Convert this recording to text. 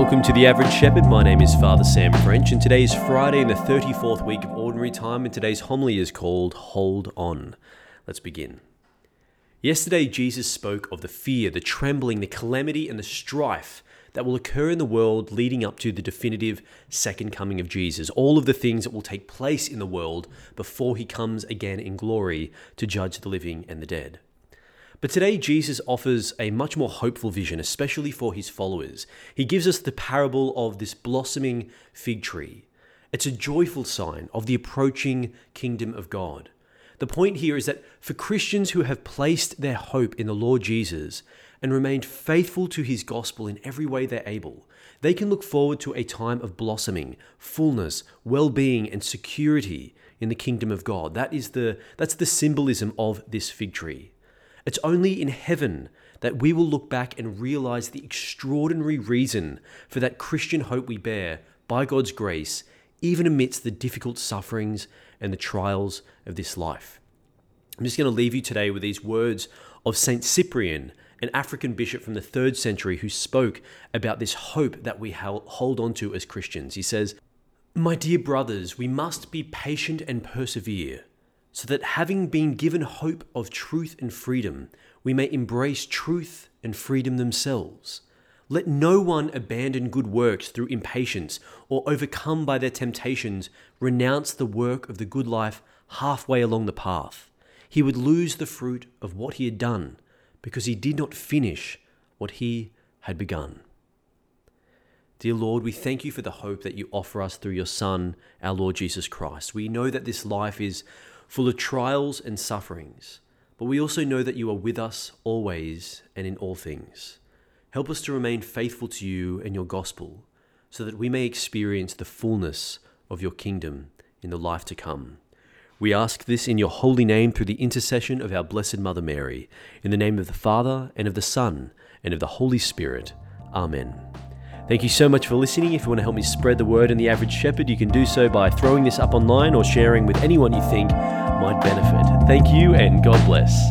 Welcome to The Average Shepherd. My name is Father Sam French, and today is Friday in the 34th week of Ordinary Time, and today's homily is called Hold On. Let's begin. Yesterday, Jesus spoke of the fear, the trembling, the calamity, and the strife that will occur in the world leading up to the definitive second coming of Jesus. All of the things that will take place in the world before he comes again in glory to judge the living and the dead. But today, Jesus offers a much more hopeful vision, especially for his followers. He gives us the parable of this blossoming fig tree. It's a joyful sign of the approaching kingdom of God. The point here is that for Christians who have placed their hope in the Lord Jesus and remained faithful to his gospel in every way they're able, they can look forward to a time of blossoming, fullness, well being, and security in the kingdom of God. That is the, that's the symbolism of this fig tree. It's only in heaven that we will look back and realize the extraordinary reason for that Christian hope we bear by God's grace, even amidst the difficult sufferings and the trials of this life. I'm just going to leave you today with these words of St. Cyprian, an African bishop from the third century who spoke about this hope that we hold on to as Christians. He says, My dear brothers, we must be patient and persevere so that having been given hope of truth and freedom, we may embrace truth and freedom themselves. Let no one abandon good works through impatience or overcome by their temptations renounce the work of the good life halfway along the path. He would lose the fruit of what he had done because he did not finish what he had begun. Dear Lord, we thank you for the hope that you offer us through your Son, our Lord Jesus Christ. We know that this life is full of trials and sufferings, but we also know that you are with us always and in all things. Help us to remain faithful to you and your gospel, so that we may experience the fullness of your kingdom in the life to come. We ask this in your holy name through the intercession of our Blessed Mother Mary, in the name of the Father, and of the Son, and of the Holy Spirit. Amen. Thank you so much for listening. If you want to help me spread the word in the average shepherd, you can do so by throwing this up online or sharing with anyone you think might benefit. Thank you and God bless.